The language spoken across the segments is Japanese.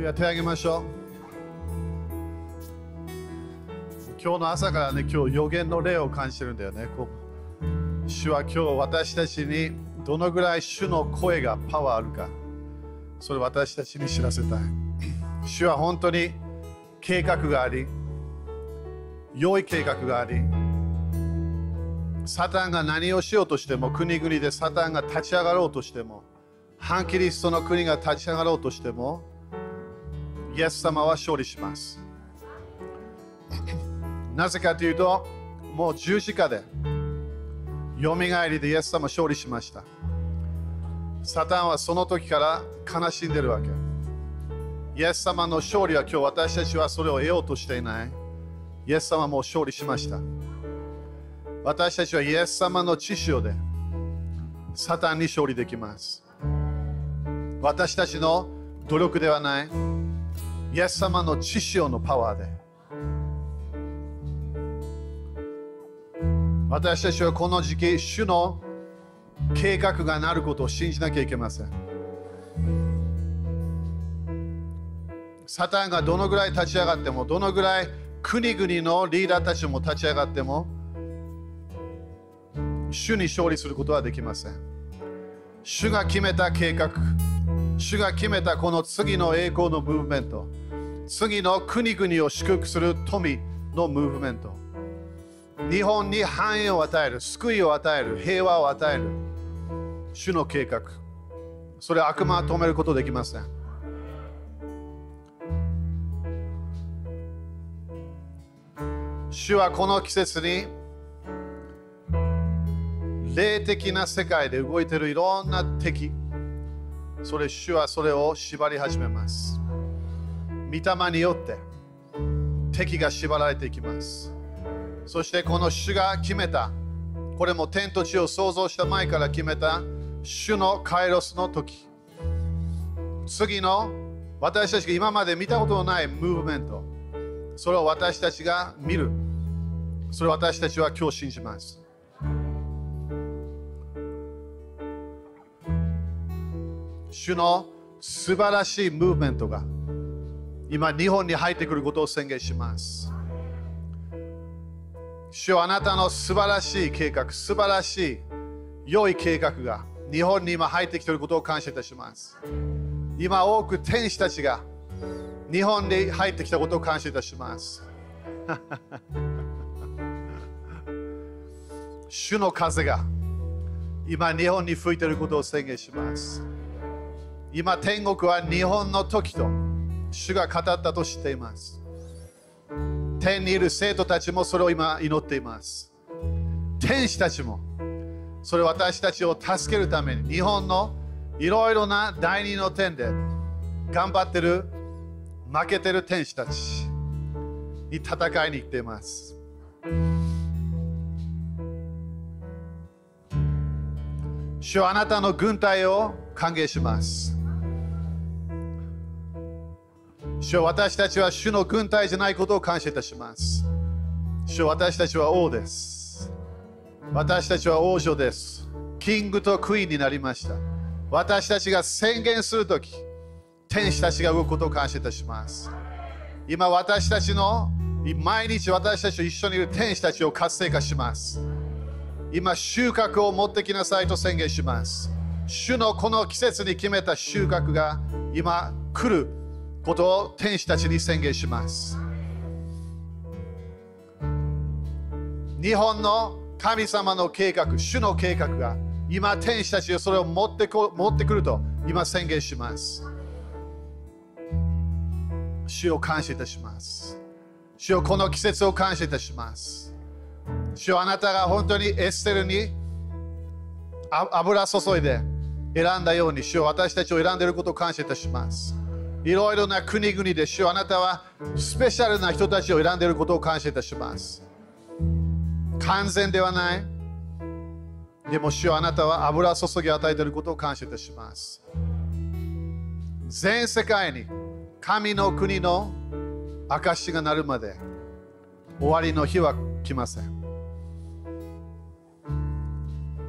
ルヤ手を挙げましょう。今日の朝からね、今日予言の霊を感じてるんだよね。こう主は今日私たちにどのぐらい主の声がパワーあるか、それ私たちに知らせたい。主は本当に計画があり、良い計画があり、サタンが何をしようとしても、国々でサタンが立ち上がろうとしても、反キリストの国が立ち上がろうとしても、イエス様は勝利します。なぜかというと、もう十字架で、よみがえりでイエス様勝利しました。サタンはその時から悲しんでるわけ。イエス様の勝利は今日私たちはそれを得ようとしていない。イエス様も勝利しました。私たちはイエス様の知潮でサタンに勝利できます。私たちの努力ではない。イエス様の知潮のパワーで。私たちはこの時期、主の計画がなることを信じなきゃいけません。サタンがどのぐらい立ち上がっても、どのぐらい国々のリーダーたちも立ち上がっても、主に勝利することはできません。主が決めた計画、主が決めたこの次の栄光のムーブメント、次の国々を祝福する富のムーブメント、日本に繁栄を与える、救いを与える、平和を与える、主の計画、それは悪魔は止めることできません。主はこの季節に霊的な世界で動いているいろんな敵。それ主はそれを縛り始めます。御霊によって敵が縛られていきます。そしてこの主が決めたこれも天と地を創造した前から決めた主のカイロスの時。次の私たちが今まで見たことのないムーブメント。それを私たちが見る。それを私たちは今日信じます。主の素晴らしいムーブメントが今日本に入ってくることを宣言します。主はあなたの素晴らしい計画素晴らしい良い計画が日本に今入ってきていることを感謝いたします。今多く天使たちが日本に入ってきたことを感謝いたします。主の風が今日本に吹いていることを宣言します。今天国は日本の時と主が語ったと知っています。天にいる生徒たちもそれを今祈っています。天使たちも。それ私たちを助けるために日本のいろいろな第二の点で頑張ってる負けてる天使たちに戦いに行っています。主はあなたの軍隊を歓迎します。主は私たちは主の軍隊じゃないことを感謝いたします。主は私たちは王です。私たちは王女です。キングとクイーンになりました。私たちが宣言するとき天使たちが動くことを感謝いたします。今私たちの毎日私たちと一緒にいる天使たちを活性化します。今収穫を持ってきなさいと宣言します。主のこの季節に決めた収穫が今来る。ことを天使たちに宣言します。日本の神様の計画主の計画が今天使たちがそれを持ってこ持ってくると今宣言します。主を感謝いたします。主をこの季節を感謝いたします。主はあなたが本当にエステルに油注いで選んだように主は私たちを選んでいることを感謝いたします。いろいろな国々で主あなたはスペシャルな人たちを選んでいることを感謝いたします。完全ではない。でも主あなたは油注ぎを与えていることを感謝いたします。全世界に神の国の証がなるまで終わりの日は来ません。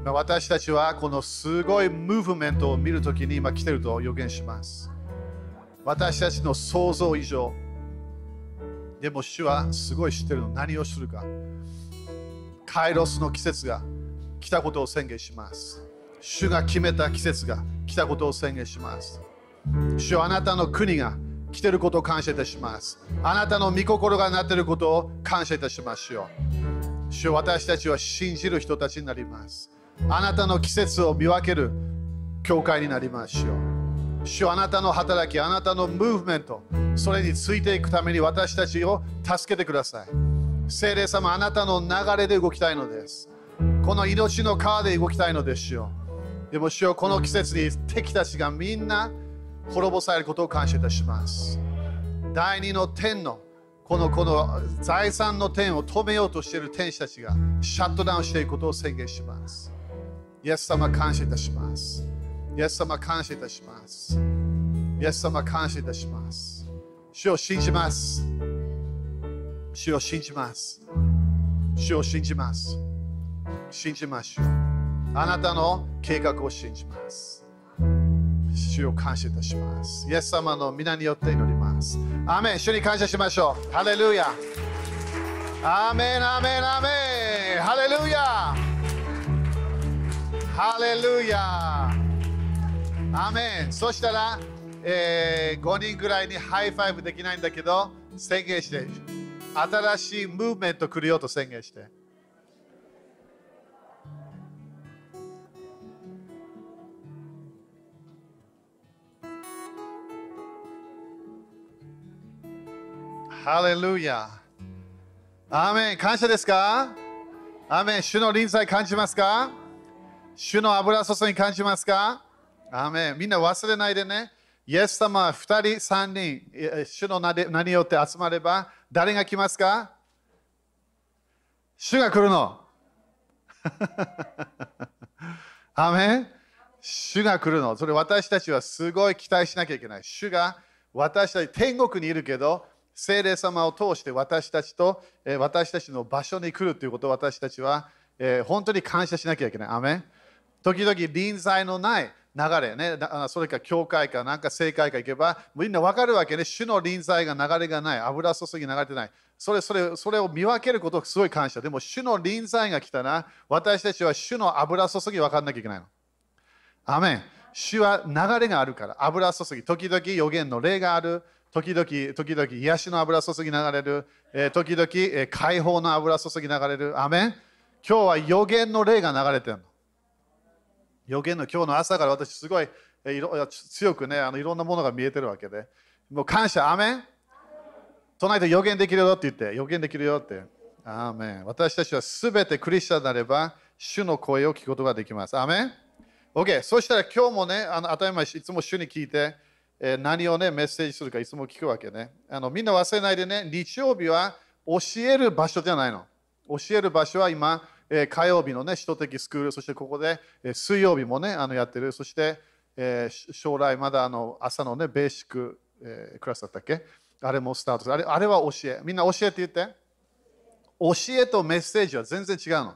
私たちはこのすごいムーブメントを見るときに今来ていると予言します。私たちの想像以上。でも主はすごい知ってるの。何をするか。カイロスの季節が来たことを宣言します。主が決めた季節が来たことを宣言します。主はあなたの国が来てることを感謝いたします。あなたの御心がなっていることを感謝いたしますよ。主よ私たちは信じる人たちになります。あなたの季節を見分ける教会になりますよ。主よあなたの働き、あなたのムーブメント、それについていくために私たちを助けてください。聖霊様、あなたの流れで動きたいのです。この命の川で動きたいのですよ。でも主よこの季節に敵たちがみんな滅ぼされることを感謝いたします。第二の天のこのこの財産の天を止めようとしている天使たちがシャットダウンしていることを宣言します。イエス様感謝いたします。イエス様感謝いたします。イエス様感謝いたします。主を信じます。主を信じます。主を信じます。信じましょう。あなたの計画を信じます。主を感謝いたします。イエス様の御名によって祈ります。アメン主に感謝しましょう。ハレルヤ。アーメン、アーメン、アーメン。ハレルヤ。ハレルヤ。アメン。そしたら、えー、5人ぐらいに high five できないんだけど、宣言して、新しいムーブメント来るよと宣言して。ハレルヤ。アーメン。感謝ですか？アーメン。主の臨在感じますか？主の油注ぎ感じますか？アメ。みんな忘れないでね。イエス様は2人、3人、主の名によって集まれば、誰が来ますか？主が来るの。アメン。主が来るの。それ私たちはすごい期待しなきゃいけない。主が私たち天国にいるけど、聖霊様を通して私たちと、え私たちの場所に来るということを私たちは、え本当に感謝しなきゃいけない。アメン時々臨在のない流れね、それか教会かなんか正解か行けば、みんな分かるわけね、主の臨在が流れがない、油注ぎ流れてない。それそれそれを見分けることをすごい感謝。でも、主の臨在が来たら、私たちは主の油注ぎ分かんなきゃいけないの。アメン。主は流れがあるから、油注ぎ、時々予言の霊がある、時々、時々癒しの油注ぎ流れる、えー時々、えー解放の油注ぎ流れる。アメン。今日は予言の霊が流れてるの。予言の今日の朝から私すごいいろ強くねあのいろんなものが見えてるわけで。もう感謝アメン。隣で予言できるよって言って。予言できるよって。アーメン。私たちはすべてクリスチャンになれば主の声を聞くことができます。アーメン。OK そしたら今日もねあの当たり前いつも主に聞いて、え何をねメッセージするかいつも聞くわけね。あのみんな忘れないでね日曜日は教える場所じゃないの。教える場所は今、え火曜日のね、首都的スクール、そしてここで、え水曜日もね、あのやってる、そして、え将来まだあの朝のね、ベーシック、えクラスだったっけ？あれもスタートするあれあれは教え。みんな教えって言って。教えとメッセージは全然違うの。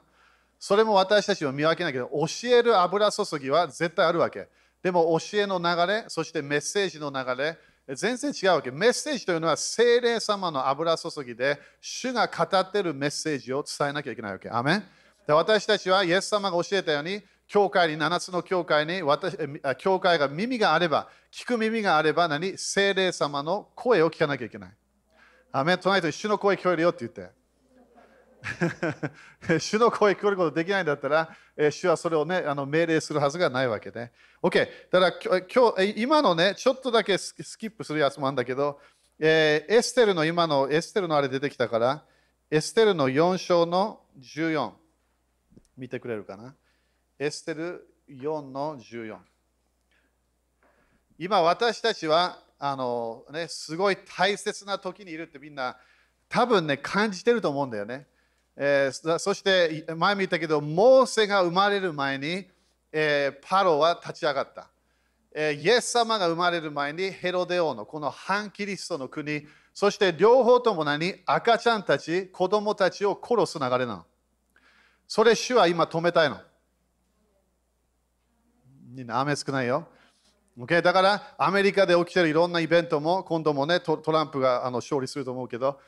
それも私たちは見分けなきゃ教える油注ぎは絶対あるわけ。でも教えの流れ、そしてメッセージの流れ、全然違うわけ。メッセージというのは精霊様の油注ぎで、主が語ってるメッセージを伝えなきゃいけないわけ。アメンで私たちはイエス様が教えたように、教会に、7つの教会に私、教会が耳があれば、聞く耳があれば何、精霊様の声を聞かなきゃいけない。アメン隣と主の声聞こえるよって言って。主の声聞こえることできないんだったら、えー主はそれをね、あの命令するはずがないわけね。OK。だから今日、今のね、ちょっとだけススキップするやつもあるんだけど、えーエステルの今の、エステルのあれ出てきたから、エステルの4章の14。見てくれるかな？エステル4の14。今私たちはあの、ね、すごい大切な時にいるってみんな多分ね感じてると思うんだよね。えーそして前も言ったけどモーセが生まれる前に、えーパロは立ち上がった、えーイエス様が生まれる前にヘロデ王のこの反キリストの国そして両方とも何？赤ちゃんたち子供たちを殺す流れなのそれ主は今止めたいのみんな雨少ないよ Okay? だからアメリカで起きているいろんなイベントも今度もねトランプがあの勝利すると思うけど、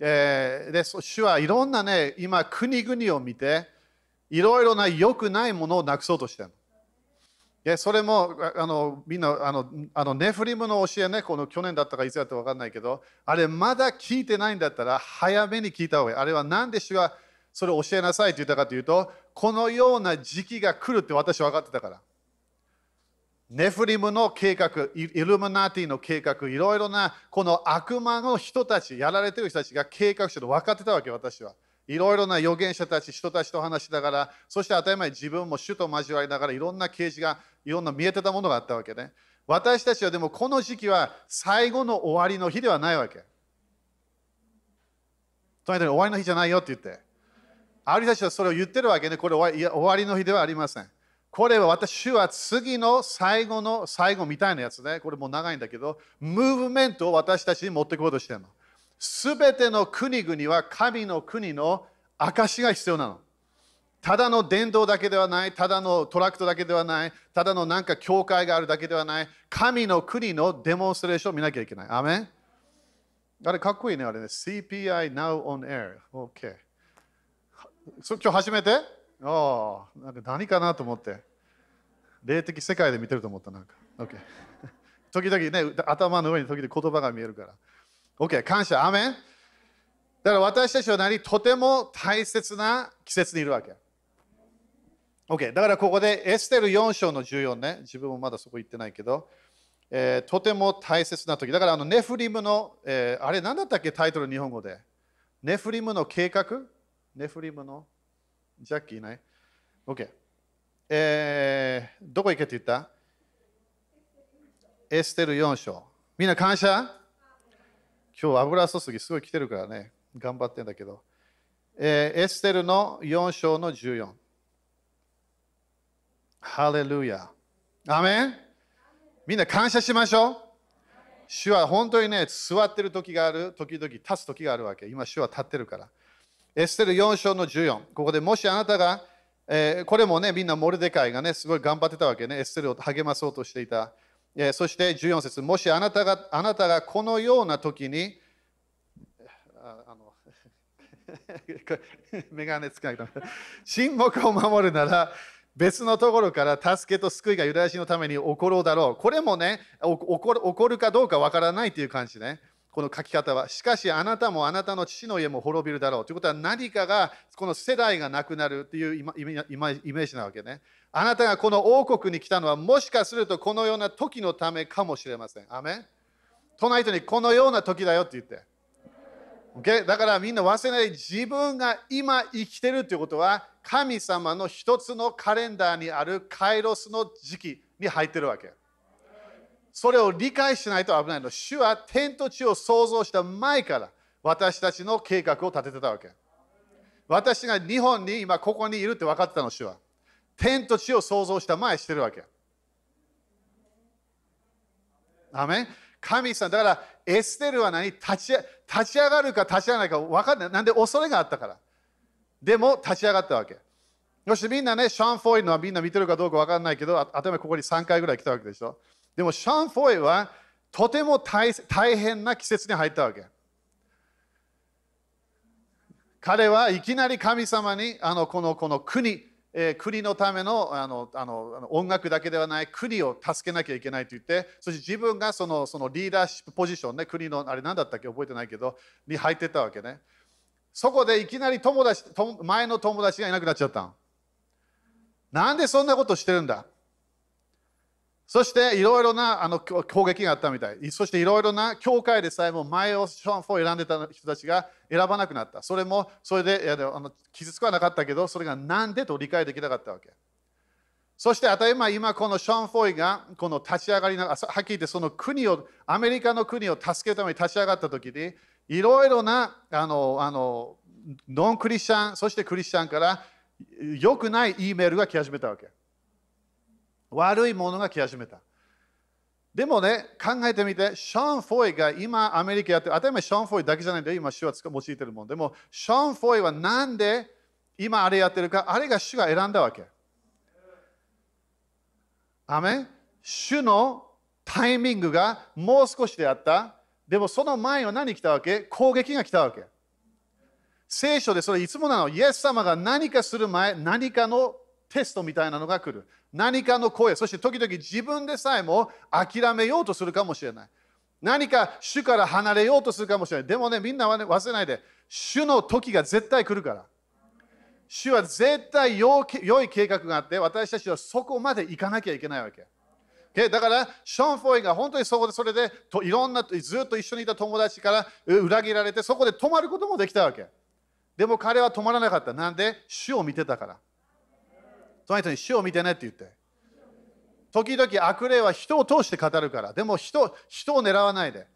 えー、で主はいろんなね今国々を見ていろいろな良くないものをなくそうとしてるの。それもあのみんなあのあのネフリムの教えね、この去年だったかいつだったか分かんないけど、あれまだ聞いてないんだったら早めに聞いた方がいい。あれは何で主がそれを教えなさいって言ったかというと、このような時期が来るって私は分かってたから。ネフリムの計画、イルミナティの計画、いろいろなこの悪魔の人たち、やられてる人たちが計画してる分かってたわけ、私は。いろいろな預言者たち、人たちと話しながら、そして当たり前自分も主と交わりながら、いろんな啓示が、いろんな見えてたものがあったわけね。私たちはでもこの時期は最後の終わりの日ではないわけ。とにかく終わりの日じゃないよって言って。ある人たちはそれを言ってるわけね。これは終わりの日ではありません。これは私は次の最後の最後みたいなやつね。これもう長いんだけど、ムーブメントを私たちに持っていこうとしてるの。すべての国々は神の国の証が必要なの。ただの伝道だけではない、ただのトラクトだけではない、ただのなんか教会があるだけではない、神の国のデモンストレーションを見なきゃいけない。アメンあれかっこいいね、あれね。CPI Now on Air。OK。そ今日初めて？ああ、なんか何かなと思って。霊的世界で見てると思った、なんか。OK。時々ね、頭の上に時々言葉が見えるから。OK、感謝、アメン。だから私たちは何とても大切な季節にいるわけ。OK、だからここでエステル4章の14ね、自分もまだそこ行ってないけど、えー、とても大切な時。だからあのネフリムの、えー、あれ何だったっけ？タイトル日本語で。ネフリムの計画？ネフリムのジャッキーいない ?OK。えー、どこ行けって言った？エステル4章。みんな感謝？今日油注ぎすごい来てるからね、頑張ってんだけど。えー、エステルの4章の14。ハレルヤ。アメンみんな感謝しましょう。主は本当にね、座ってる時がある、時々立つ時があるわけ。今、主は立ってるから。エステル4章の14。ここでもしあなたが、えー、これもね、みんなモルデカイがね、すごい頑張ってたわけね。エステルを励まそうとしていた。えそして14節もしあなたがあなたがこのような時にああのメガネ使いと沈黙を守るなら別のところから助けと救いがユダヤ人のために起ころうだろう。これもね、起こ起こるかどうかわからないという感じね。この書き方は。しかし、あなたもあなたの父の家も滅びるだろう。ということは何かが、この世代がなくなるというイメージなわけね。あなたがこの王国に来たのはもしかするとこのような時のためかもしれません。アメン隣人にこのような時だよって言って。Okay? だからみんな忘れない自分が今生きてるということは神様の一つのカレンダーにあるカイロスの時期に入ってるわけ。それを理解しないと危ないの。主は天と地を創造した前から私たちの計画を立ててたわけ。私が日本に今ここにいるって分かってたの、主は。天と地を創造した前してるわけ。アメ神様、だからエステルは何？立ち立ち上がるか立ち上がらないか分かんない。なんで恐れがあったから。でも立ち上がったわけ。そしてみんなね、シャン・フォイのはみんな見てるかどうか分かんないけど、あとはここに3回ぐらい来たわけでしょ。でもシャン・フォイはとても大変な季節に入ったわけ。彼はいきなり神様にあのこのこの国、えー、国のためのあのあの音楽だけではない国を助けなきゃいけないと言って、そして自分がそのそのリーダーシップポジションね、国のあれ何だったっけ覚えてないけど、に入ってたわけね。そこでいきなり友達前の友達がいなくなっちゃったのなんでそんなことしてるんだ？そしていろいろなあの攻撃があったみたい。そしていろいろな教会でさえも前をションフォー選んでた人たちが選ばなくなった。それもそれであの傷つかなかったけど、それがなんでと理解できなかったわけ。そして当たり前、今このショーン・フォイがこの立ち上がりな、はっきり言ってその国を、アメリカの国を助けるために立ち上がった時に、いろいろなあのあのノンクリスチャン、そしてクリスチャンから良くない E メールが来始めたわけ。悪いものが来始めた。でもね、考えてみて、ショーン・フォイが今アメリカやってる、当たり前ショーン・フォイだけじゃないんで、今主は用いてるもん。でも、ショーン・フォイはなんで今あれやってるか、あれが主が選んだわけ。アメ主のタイミングがもう少しであった。でもその前は何来たわけ？攻撃が来たわけ。聖書でそれいつもなの？イエス様が何かする前、何かのテストみたいなのが来る。何かの声、そして時々自分でさえも諦めようとするかもしれない。何か主から離れようとするかもしれない。でもね、みんなは、ね、忘れないで、主の時が絶対来るから。主は絶対良い計画があって、私たちはそこまで行かなきゃいけないわけ。だから、ショーン・フォイが本当にそこでそれでといろんなずっと一緒にいた友達から裏切られて、そこで止まることもできたわけ。でも彼は止まらなかった。なんで？主を見てたから。その人に主を見てねって言って。時々悪霊は人を通して語るから。でも人人を狙わないで。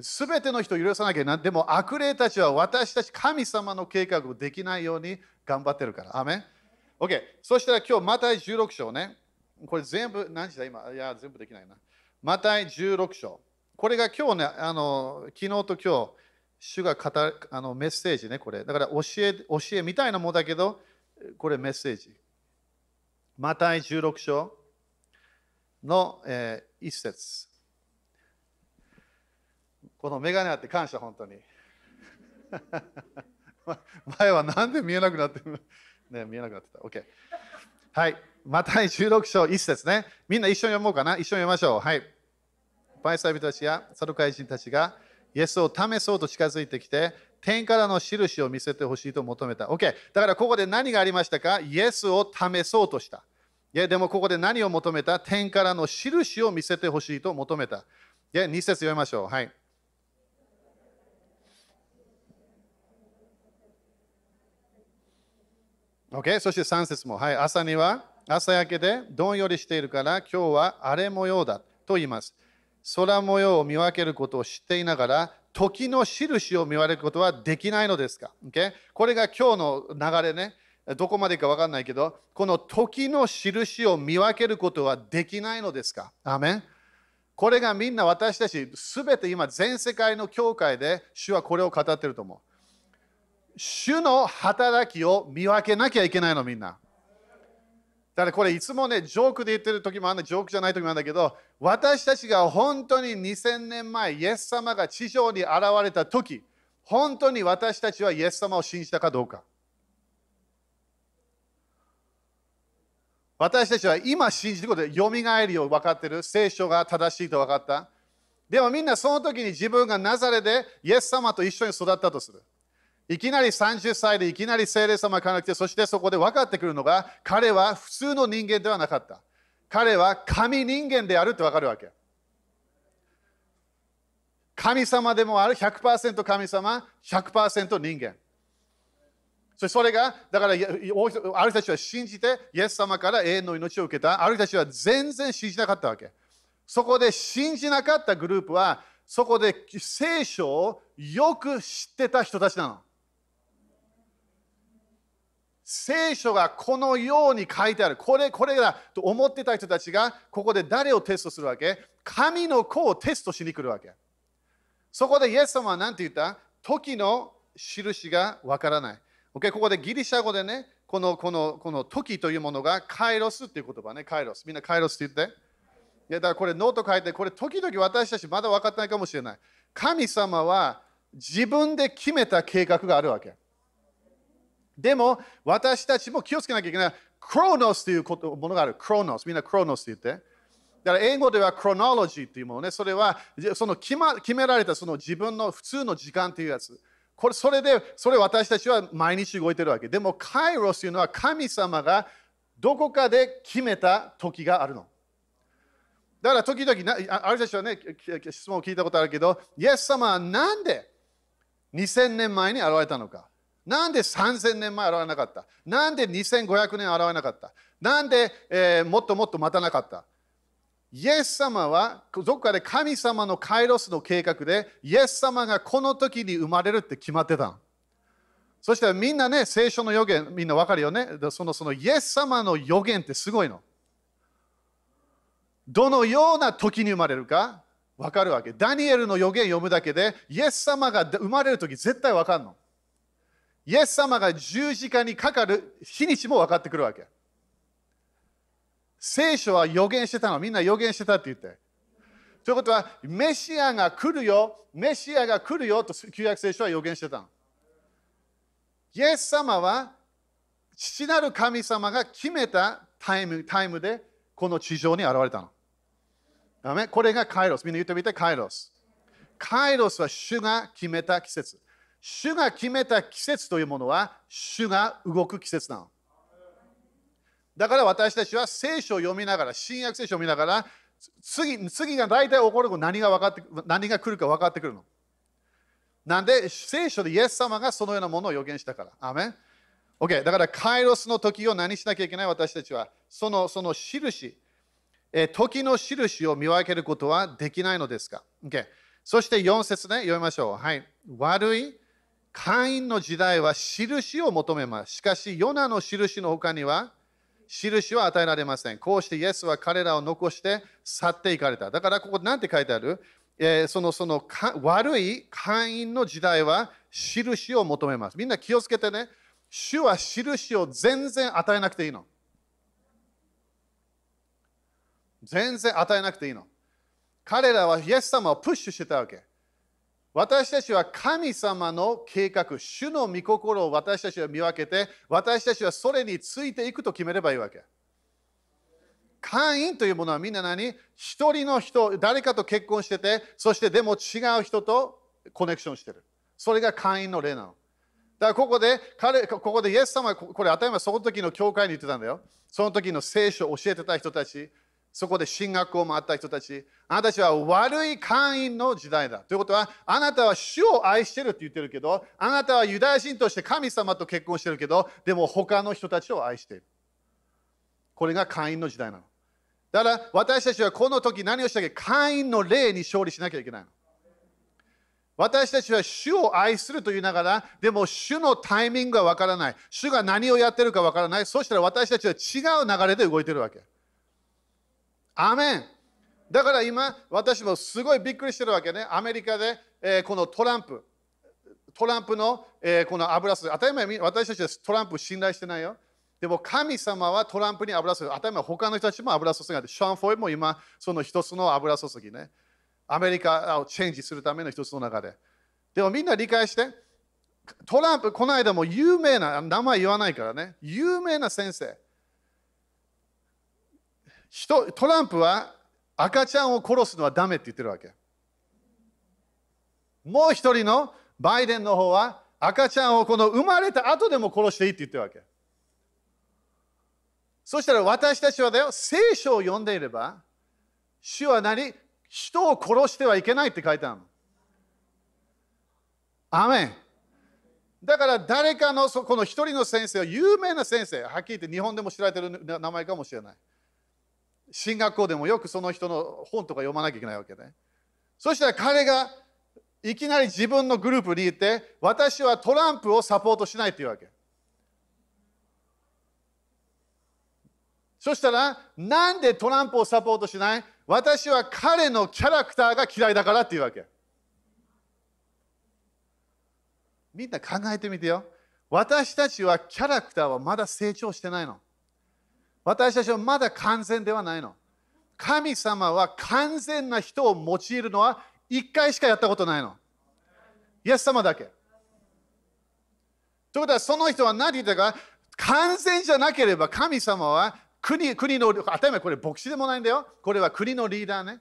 すべての人を許さなきゃな。でも悪霊たちは私たち神様の計画をできないように頑張ってるから。アメン ?OK。そしたら今日、また16章ね。これ全部、何時だ？今いや、全部できないな。また16章。これが今日ね、あの昨日と今日、主が語るあのメッセージね、これ。だから教え教えみたいなものだけど、これメッセージ。マタイ16章の、えー、一節。このメガネあって感謝、本当に。前はなんで見えなくなってる ね、見えなくなってた。OK。はい。マタイ16章1節ね。みんな一緒に読もうかな。一緒に読みましょう。はい。パイサイ人たちやサルカイ人たちがイエスを試そうと近づいてきて、天からの印を見せてほしいと求めた。OK。だからここで何がありましたか？イエスを試そうとした。いや、でもここで何を求めた天からの印を見せてほしいと求めた。いや、2節読みましょう。はい。OK？そして3節も。はい。朝には朝焼けでどんよりしているから今日は荒れ模様だと言います。空模様を見分けることを知っていながら時の印を見分けることはできないのですか、okay? これが今日の流れね。どこまでか分かんないけど、この時の印を見分けることはできないのですか？アメンこれがみんな私たち、すべて今、全世界の教会で主はこれを語ってると思う。主の働きを見分けなきゃいけないの、みんな。だからこれいつもね、ジョークで言ってる時もあんだ、ジョークじゃない時もあるんだけど、私たちが本当に2000年前、イエス様が地上に現れた時、本当に私たちはイエス様を信じたかどうか。私たちは今信じることでよみがえりを分かっている、聖書が正しいと分かった。でもみんなその時に自分がナザレでイエス様と一緒に育ったとする。いきなり30歳でいきなり聖霊様から来て、そしてそこで分かってくるのが、彼は普通の人間ではなかった。彼は神人間であるって分かるわけ。神様でもある100%神様、100%人間。それが、だから、ある人たちは信じて、イエス様から永遠の命を受けた。ある人たちは全然信じなかったわけ。そこで信じなかったグループは、そこで聖書をよく知ってた人たちなの。聖書がこのように書いてある。これ、これだと思ってた人たちが、ここで誰をテストするわけ？神の子をテストしに来るわけ。そこでイエス様は何て言った？時の印がわからない。Okay? ここでギリシャ語でね、このこのこの時というものがカイロスっていう言葉ね、カイロス。みんなカイロスって言って。いやだからこれノート書いて、これ時々私たちまだ分かってないかもしれない。神様は自分で決めた計画があるわけ。でも、私たちも気をつけなきゃいけない。クロノスというものがある。クロノス。みんなクロノスって言って。だから英語ではクロノロジーというものね。それはその決,、ま、決められたその自分の普通の時間というやつ。これそれで、それ私たちは毎日動いてるわけ。でも、カイロスというのは神様がどこかで決めた時があるの。だから時々ある人たちはね、質問を聞いたことあるけど、イエス様はなんで2000年前に現れたのか。なんで3000年前現れなかったなんで2500年現れなかったなんで、えー、もっともっと待たなかったイエス様はどこかで神様のカイロスの計画でイエス様がこの時に生まれるって決まってたそしてみんなね、聖書の予言、みんなわかるよね。そのそのイエス様の予言ってすごいの。どのような時に生まれるかわかるわけ。ダニエルの予言読むだけで、イエス様が生まれる時絶対わかるの。イエス様が十字架にかかる日にちも分かってくるわけ。聖書は予言してたの。みんな予言してたって言って。ということは、メシアが来るよ、メシアが来るよと旧約聖書は予言してたの。イエス様は父なる神様が決めたタイムタイムでこの地上に現れたの。これがカイロス。みんな言ってみて、カイロス。カイロスは主が決めた季節。主が決めた季節というものは、主が動く季節なの。だから私たちは聖書を読みながら、新約聖書を見ながら、次次が大体起こる何が分かって何が来るか分かってくるの。なんで、聖書でイエス様がそのようなものを予言したから。アメン OK、だからカイロスの時を何しなきゃいけない私たちは、そのその印、え時の印を見分けることはできないのですか、okay、そして4節ね、読みましょう。はい、悪い会員の時代は印を求めます。しかし、ヨナの印の他には、印は与えられません。こうしてイエスは彼らを残して去っていかれた。だからここ何て書いてある、えー、そのその悪い会員の時代は印を求めます。みんな気をつけてね。主は印を全然与えなくていいの。全然与えなくていいの。彼らはイエス様をプッシュしてたわけ。私たちは神様の計画、主の御心を私たちは見分けて、私たちはそれについていくと決めればいいわけ。会員というものはみんな何？一人の人、誰かと結婚してて、そしてでも違う人とコネクションしてる。それが会員の例なの。だからここで、彼ここでイエス様これ当たり前その時の教会に言ってたんだよ。その時の聖書を教えてた人たち、そこで進学校もあった人たち、あなたたちは悪い会員の時代だ。ということは、あなたは主を愛してるって言ってるけど、あなたはユダヤ人として神様と結婚してるけど、でも他の人たちを愛している。これが会員の時代なの。だから私たちはこの時何をしたっけ？会員の霊に勝利しなきゃいけないの。私たちは主を愛すると言いながら、でも主のタイミングがわからない。主が何をやってるかわからない。そしたら私たちは違う流れで動いてるわけ。アメンだから今、私もすごいびっくりしてるわけね。アメリカで、えー、このトランプ、トランプの、えー、この油注当たり前、私たちはトランプ信頼してないよ。でも神様はトランプに油注ぎ、当たり前、他の人たちも油注ぎがあって、シャン・フォイも今、その一つの油注ぎね。アメリカをチェンジするための一つの中で。でもみんな理解して、トランプ、この間も有名な、名前言わないからね、有名な先生。トランプは赤ちゃんを殺すのはダメって言ってるわけ。もう一人のバイデンの方は赤ちゃんをこの生まれた後でも殺していいって言ってるわけ。そしたら私たちはだよ、聖書を読んでいれば、主は何？人を殺してはいけないって書いてあるの。アメン。だから誰かのこの一人の先生は有名な先生、はっきり言って日本でも知られてる名前かもしれない。進学校でもよくその人の本とか読まなきゃいけないわけね。そしたら彼がいきなり自分のグループにいて、私はトランプをサポートしないっていうわけ。そしたら、なんでトランプをサポートしない？私は彼のキャラクターが嫌いだからっていうわけ。みんな考えてみてよ。私たちはキャラクターはまだ成長してないの。私たちはまだ完全ではないの。神様は完全な人を用いるのは一回しかやったことないの。イエス様だけ。ということは、その人は何言ったか、完全じゃなければ神様は国国の、当たり前これ牧師でもないんだよ。これは国のリーダーね。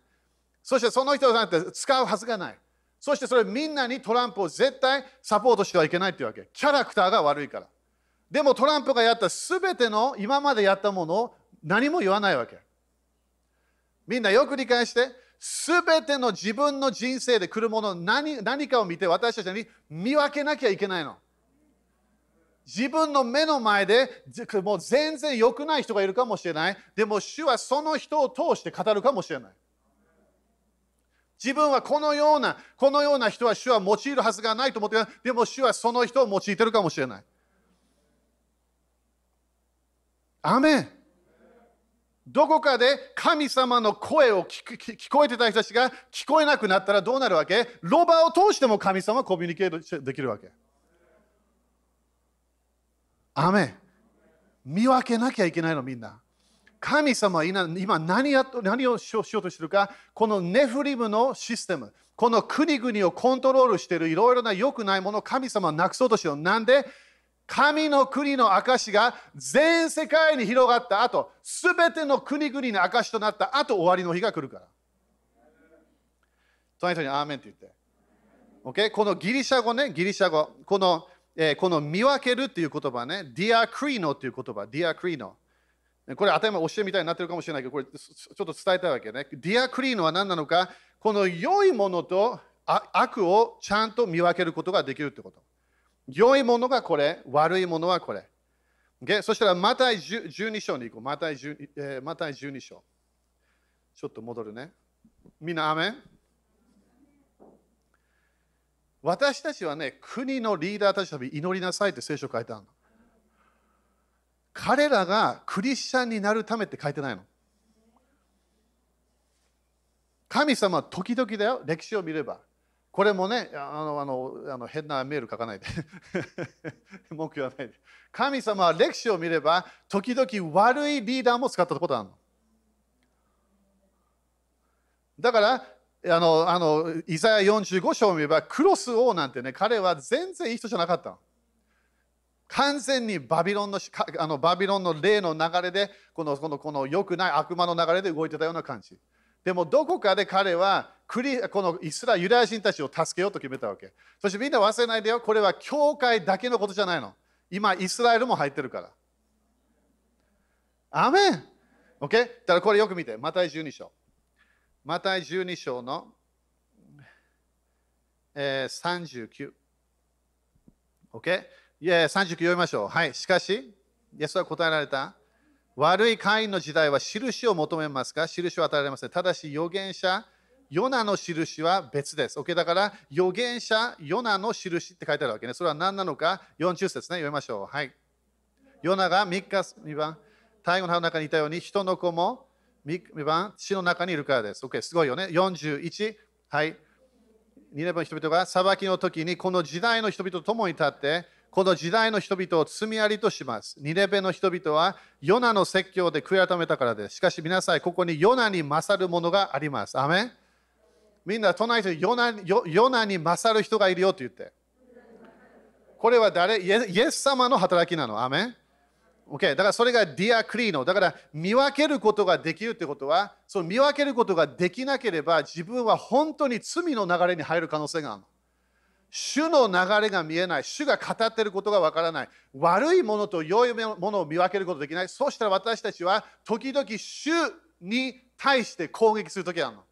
そしてその人なんて使うはずがない。そしてそれみんなにトランプを絶対サポートしてはいけないっていうわけ。キャラクターが悪いから。でもトランプがやったすべての今までやったものを何も言わないわけ。みんなよく理解して、すべての自分の人生で来るもの何何かを見て私たちに見分けなきゃいけないの。自分の目の前でもう全然良くない人がいるかもしれない。でも主はその人を通して語るかもしれない。自分はこのような、このような人は主は用いるはずがないと思って。でも主はその人を用いてるかもしれない。アメンどこかで神様の声を聞こえてた人たちが聞こえなくなったらどうなるわけ？ロバを通しても神様はコミュニケートできるわけ。アメ見分けなきゃいけないのみんな。神様は今何や何をしようとしてるか、このネフリムのシステム、この国々をコントロールしているいろいろな良くないものを神様はなくそうとしてる。なんで？神の国の証が全世界に広がった後、すべての国々の証となった後、終わりの日が来るから。隣人にアーメンって言って。OK? このギリシャ語ね、ギリシャ語。この,、えー、この見分けるっていう言葉ね、ディアクリーノっていう言葉、ディアクリーノ。これ頭教えみたいになってるかもしれないけど、これちょっと伝えたいわけね。ディアクリーノは何なのか、この良いものと悪をちゃんと見分けることができるってこと。良いものがこれ、悪いものはこれ。Okay? そしたら、マタイ12章に行こう。マタイ 12,、えー、マタイ12章。ちょっと戻るね。みんな、アメ私たちはね、国のリーダーたちと祈りなさいって聖書書いてあるの。彼らがクリスチャンになるためって書いてないの。神様は時々だよ、歴史を見れば。これもね、あのあのあの変なメール書かないで。文句言わないで。神様は歴史を見れば、時々悪いリーダーも使ったことあるの。だから、あの、あの、イザヤ45章を見れば、クロス王なんてね、彼は全然いい人じゃなかったの。完全にバビロンのあのバビロンの霊の流れで、このこのこの良くない悪魔の流れで動いてたような感じ。でもどこかで彼はクリこのイスラユダヤ人たちを助けようと決めたわけ。そしてみんな忘れないでよ、これは教会だけのことじゃないの。今、イスラエルも入ってるから。アメン ?OK? だからこれよく見て、マタイ12章。マタイ12章の、えー、39。OK? いや39読みましょう。はい。しかし、イエスは答えられた。悪い会員の時代は印を求めますか？印を与えられません。ただし、預言者、ヨナの印は別です。OK? だから、預言者、ヨナの印って書いてあるわけね。それは何なのか、40節ね。読みましょう。はい。ヨナが3日、2番、太陽の葉の中にいたように、人の子も2番、地の中にいるからです。OK? すごいよね。41、はい。2年分の人々が裁きの時に、この時代の人々と共に立って、この時代の人々を罪ありとします。ニレベの人々はヨナの説教で悔い改めたからです。しかし皆さん、ここにヨナに勝るものがあります。アメみんな隣にヨナヨナに勝る人がいるよと言って。これは誰？イエス様の働きなの？アメ OK。だからそれがディアクリーノ。だから見分けることができるってことは、その見分けることができなければ自分は本当に罪の流れに入る可能性があるの。主の流れが見えない。主が語っていることがわからない。悪いものと良いものを見分けることができない。そうしたら私たちは時々主に対して攻撃するときあるの。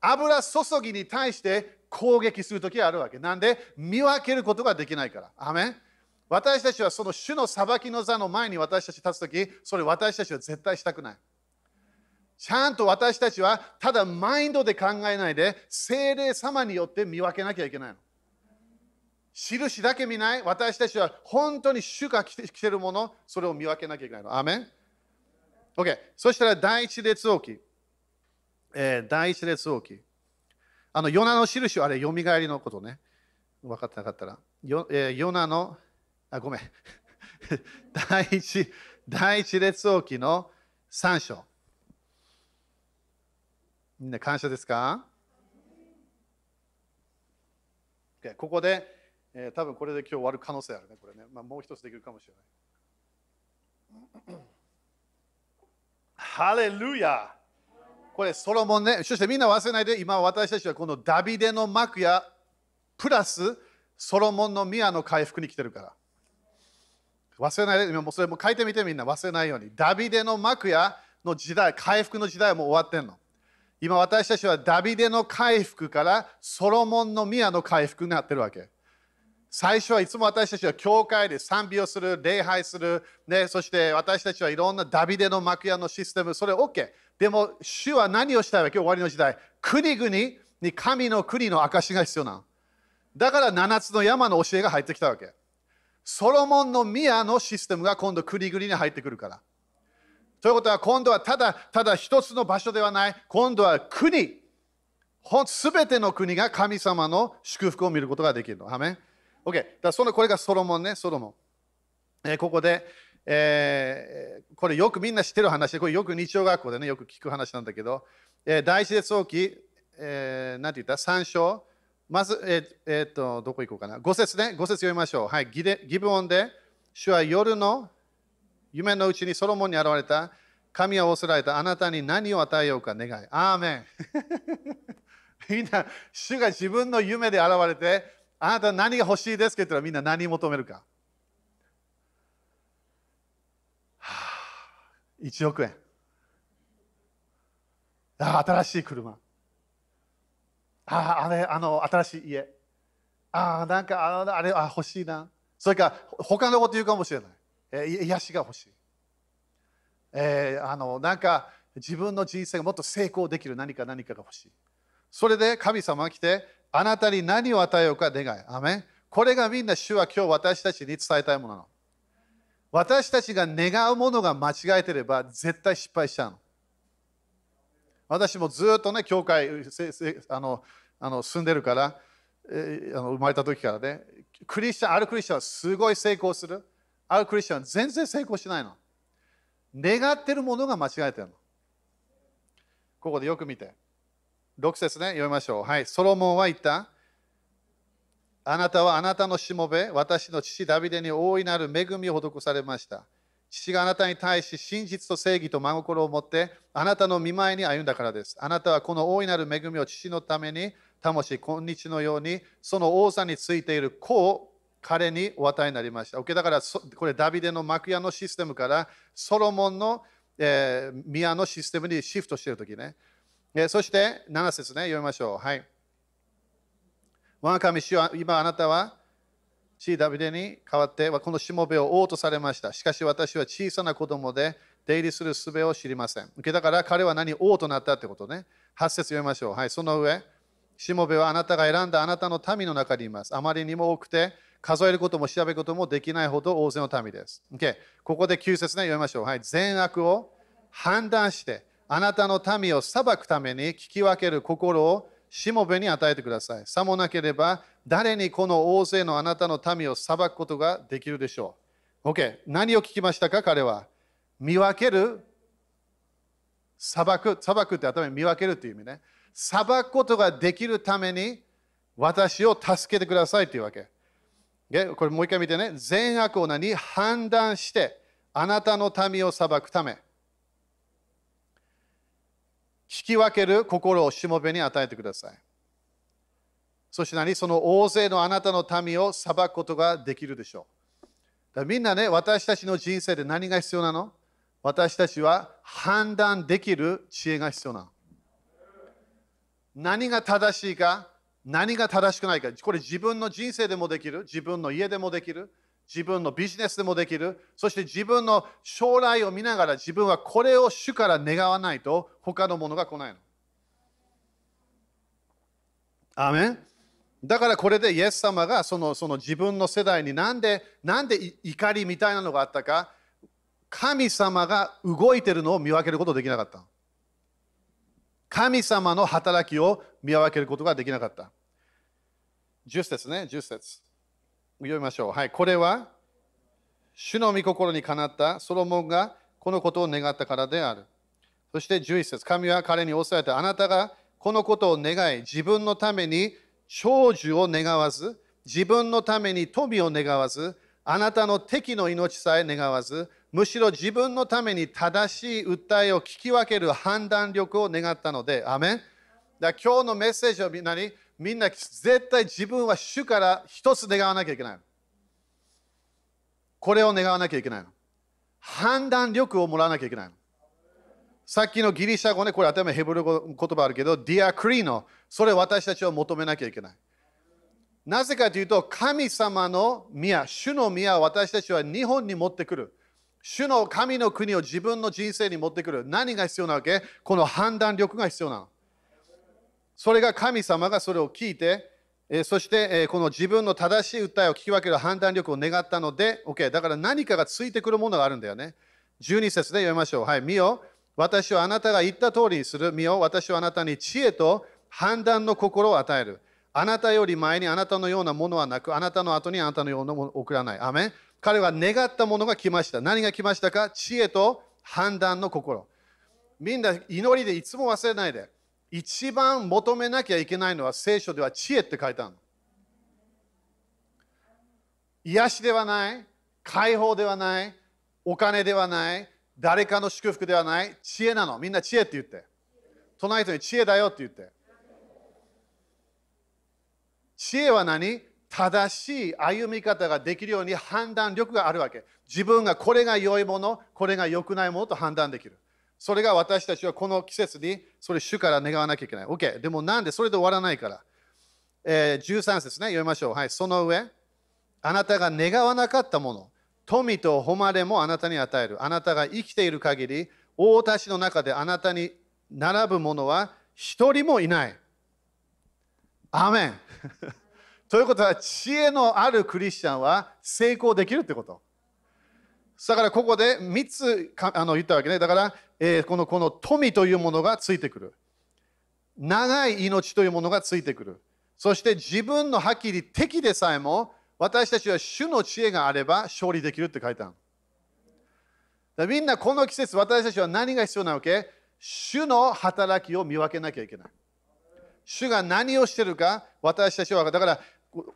油注ぎに対して攻撃するときあるわけ。なんで見分けることができないから。アメ私たちはその主の裁きの座の前に私たち立つとき、それ私たちは絶対したくない。ちゃんと私たちはただマインドで考えないで精霊様によって見分けなきゃいけないの。印だけ見ない私たちは本当に主が来て来てるものそれを見分けなきゃいけないの。アメン ?OK。そしたら第一列王記。えー、第一列王記。あの、ヨナの印はあれ、よみがえりのことね。分かってなかったら。ヨ,、えー、ヨナの、あ、ごめん。第一、第一列王記の3章。みんな感謝ですか、ここで、えー、多分これで今日終わる可能性あるね。これねまあ、もう一つできるかもしれない。ハレルヤこれソロモンね。そしてみんな忘れないで、今私たちはこのダビデの幕やプラスソロモンの宮の回復に来てるから。忘れないで、今もそれも書いてみてみんな忘れないように。ダビデの幕やの時代、回復の時代はもう終わってんの。今私たちはダビデの回復からソロモンの宮の回復になってるわけ。最初はいつも私たちは教会で賛美をする、礼拝する、ね、そして私たちはいろんなダビデの幕屋のシステム、それ OK。でも、主は何をしたいわけ？終わりの時代。国々に神の国の証が必要なの。だから7つの山の教えが入ってきたわけ。ソロモンの宮のシステムが今度国々に入ってくるから。ということは今度はただただ一つの場所ではない、今度は国、すべての国が神様の祝福を見ることができるの。アメン ?OK。だそのこれがソロモンね、ソロモン。えー、ここで、えーこれよくみんな知ってる話で、これよく日曜学校でね、よく聞く話なんだけど、えー第一列王記、えー、なんて言った ?3 章。まず、えーえーっと、どこ行こうかな。5節ね、5節読みましょう。はい、ギデギブオンで、主は夜の夢のうちにソロモンに現れた、神は仰せられた、あなたに何を与えようか願い。アーメン。みんな、主が自分の夢で現れて、あなた何が欲しいですか？って言ったらみんな何求めるか。はあ1億円。ああ、新しい車。ああ、あれ、あの、新しい家。ああ、なんか、あれ、あ欲しいな。それか、他のこと言うかもしれない。え癒しが欲しい。えーあの、なんか、自分の人生がもっと成功できる何か何かが欲しい。それで神様が来て、あなたに何を与えようか願い。アメンこれがみんな主は今日私たちに伝えたいものなの。私たちが願うものが間違えてれば絶対失敗しちゃうの。私もずっとね、教会あのあの住んでるから、えあの生まれた時からね、クリスチャン、あるクリスチャンはすごい成功する。あるクリスチャン全然成功しないの。願ってるものが間違えてるの。ここでよく見て。6節ね、読みましょう。はい、ソロモンは言った。あなたはあなたのしもべ、私の父ダビデに大いなる恵みを施されました。父があなたに対し真実と正義と真心を持ってあなたの見舞いに歩んだからです。あなたはこの大いなる恵みを父のために保し、今日のようにその王座についている子を彼にお与えになりました。OK だからこれダビデの幕屋のシステムからソロモンの、え宮のシステムにシフトしているときね。えそして7節ね、読みましょう。はい。我が神主は今あなたは父ダビデに代わってこのしもべを王とされました。しかし私は小さな子供で出入りする術を知りません。だから彼は何王となったってことね。8節読みましょう。はい、その上、しもべはあなたが選んだあなたの民の中にいます。あまりにも多くて数えることも調べることもできないほど大勢の民です。Okay、ここで9節ね、読みましょう。はい、善悪を判断してあなたの民を裁くために聞き分ける心をしもべに与えてください。さもなければ、誰にこの大勢のあなたの民を裁くことができるでしょう。OK。何を聞きましたか、彼は。見分ける、裁く、裁くって頭に見分けるっていう意味ね。裁くことができるために、私を助けてくださいっていうわけ。これもう一回見てね。善悪を何判断して、あなたの民を裁くため。聞き分ける心をしもべに与えてください。そして何？その大勢のあなたの民を裁くことができるでしょう。だからみんなね、私たちの人生で何が必要なの？私たちは判断できる知恵が必要なの。何が正しいか、何が正しくないか、これ自分の人生でもできる、自分の家でもできる、自分のビジネスでもできる、そして自分の将来を見ながら自分はこれを主から願わないと他のものが来ないの。アーメン？だからこれでイエス様がそのその自分の世代になんでなんで怒りみたいなのがあったか。神様が動いてるのを見分けることができなかった。神様の働きを見分けることができなかった。10節ね、10節読みましょう。はい、これは主の御心にかなったソロモンがこのことを願ったからである。そして11節神は彼におっしゃったあなたがこのことを願い、自分のために長寿を願わず、自分のために富を願わず、あなたの敵の命さえ願わず、むしろ自分のために正しい訴えを聞き分ける判断力を願ったので、アメンだから今日のメッセージはみんなに、みんな絶対自分は主から一つ願わなきゃいけない。これを願わなきゃいけないの。判断力をもらわなきゃいけない。さっきのギリシャ語ね、これ頭ヘブル語言葉あるけど、ディアクリーノ、それ私たちは求めなきゃいけない。なぜかというと、神様の宮、主の宮を私たちは日本に持ってくる。主の神の国を自分の人生に持ってくる。何が必要なわけ？この判断力が必要なの。それが神様がそれを聞いて、えそして、えこの自分の正しい訴えを聞き分ける判断力を願ったので、OK、だから何かがついてくるものがあるんだよね。12節で読みましょう。はい、見よ。私はあなたが言った通りにする。見よ。私はあなたに知恵と判断の心を与える。あなたより前にあなたのようなものはなく、あなたの後にあなたのようなものを送らない。アメン彼は願ったものが来ました。何が来ましたか？知恵と判断の心。みんな祈りでいつも忘れないで。一番求めなきゃいけないのは聖書では知恵って書いてあるの。癒しではない、解放ではない、お金ではない、誰かの祝福ではない、知恵なの。みんな知恵って言って。隣人に知恵だよって言って。知恵は何？正しい歩み方ができるように判断力があるわけ。自分がこれが良いもの、これが良くないものと判断できる。それが私たちはこの季節にそれ主から願わなきゃいけない。OK。でもなんでそれで終わらないから。えー、13節ね、読みましょう。はい、その上。あなたが願わなかったもの、富と誉れもあなたに与える。あなたが生きている限り、大田市の中であなたに並ぶ者は一人もいない。アメン。ということは、知恵のあるクリスチャンは成功できるってこと。だからここで3つあの言ったわけね。だから、えー、このこの富というものがついてくる。長い命というものがついてくる。そして自分のはっきり敵でさえも私たちは主の知恵があれば勝利できるって書いてある。みんなこの季節私たちは何が必要なわけ？主の働きを見分けなきゃいけない。主が何をしてるか私たちはだから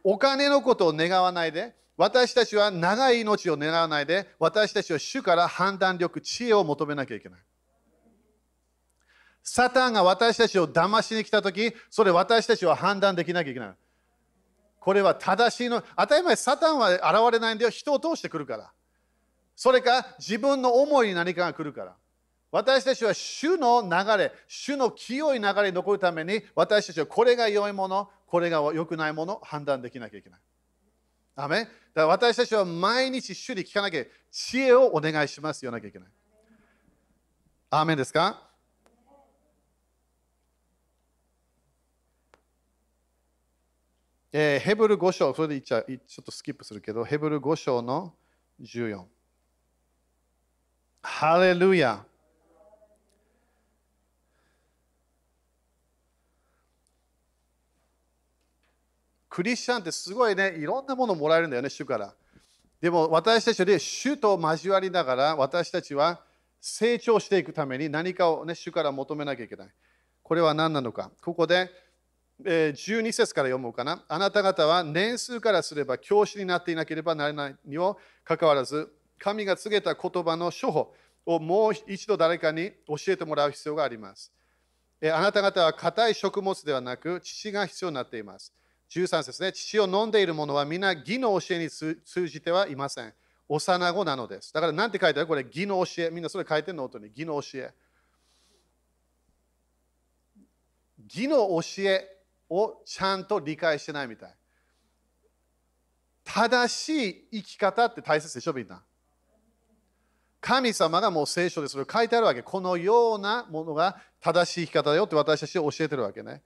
お金のことを願わないで私たちは長い命を狙わないで私たちは主から判断力、知恵を求めなきゃいけない。サタンが私たちを騙しに来たとき、それ私たちは判断できなきゃいけない。これは正しいの。当たり前、サタンは現れないんだよ。人を通してくるから。それか自分の思いに何かが来るから。私たちは主の流れ、主の清い流れに残るために、私たちはこれが良いもの、これが良くないもの、判断できなきゃいけない。アメだから私たちは毎日主に聞かなきゃ、知恵をお願いしますよなきゃいけない。アーメンですか？えー、ヘブル5章、それでちゃちょっとスキップするけど、ヘブル5章の14。ハレルヤ。クリスチャンってすごいね、いろんなものもらえるんだよね、主から。でも私たちで主と交わりながら、私たちは成長していくために何かを、ね、主から求めなきゃいけない。これは何なのか。ここで、え、12節から読もうかな。あなた方は年数からすれば教師になっていなければならないにもかかわらず、神が告げた言葉の処方をもう一度誰かに教えてもらう必要があります。え、あなた方は硬い食物ではなく、父が必要になっています。13節ね、父を飲んでいる者は皆義の教えに通じてはいません。幼子なのです。だから何て書いてある？これ義の教え。みんなそれ書いてるの？音に義の教え。義の教えをちゃんと理解してないみたい。正しい生き方って大切でしょ、みんな。神様がもう聖書でそれを書いてあるわけ。このようなものが正しい生き方だよって私たちを教えてるわけね。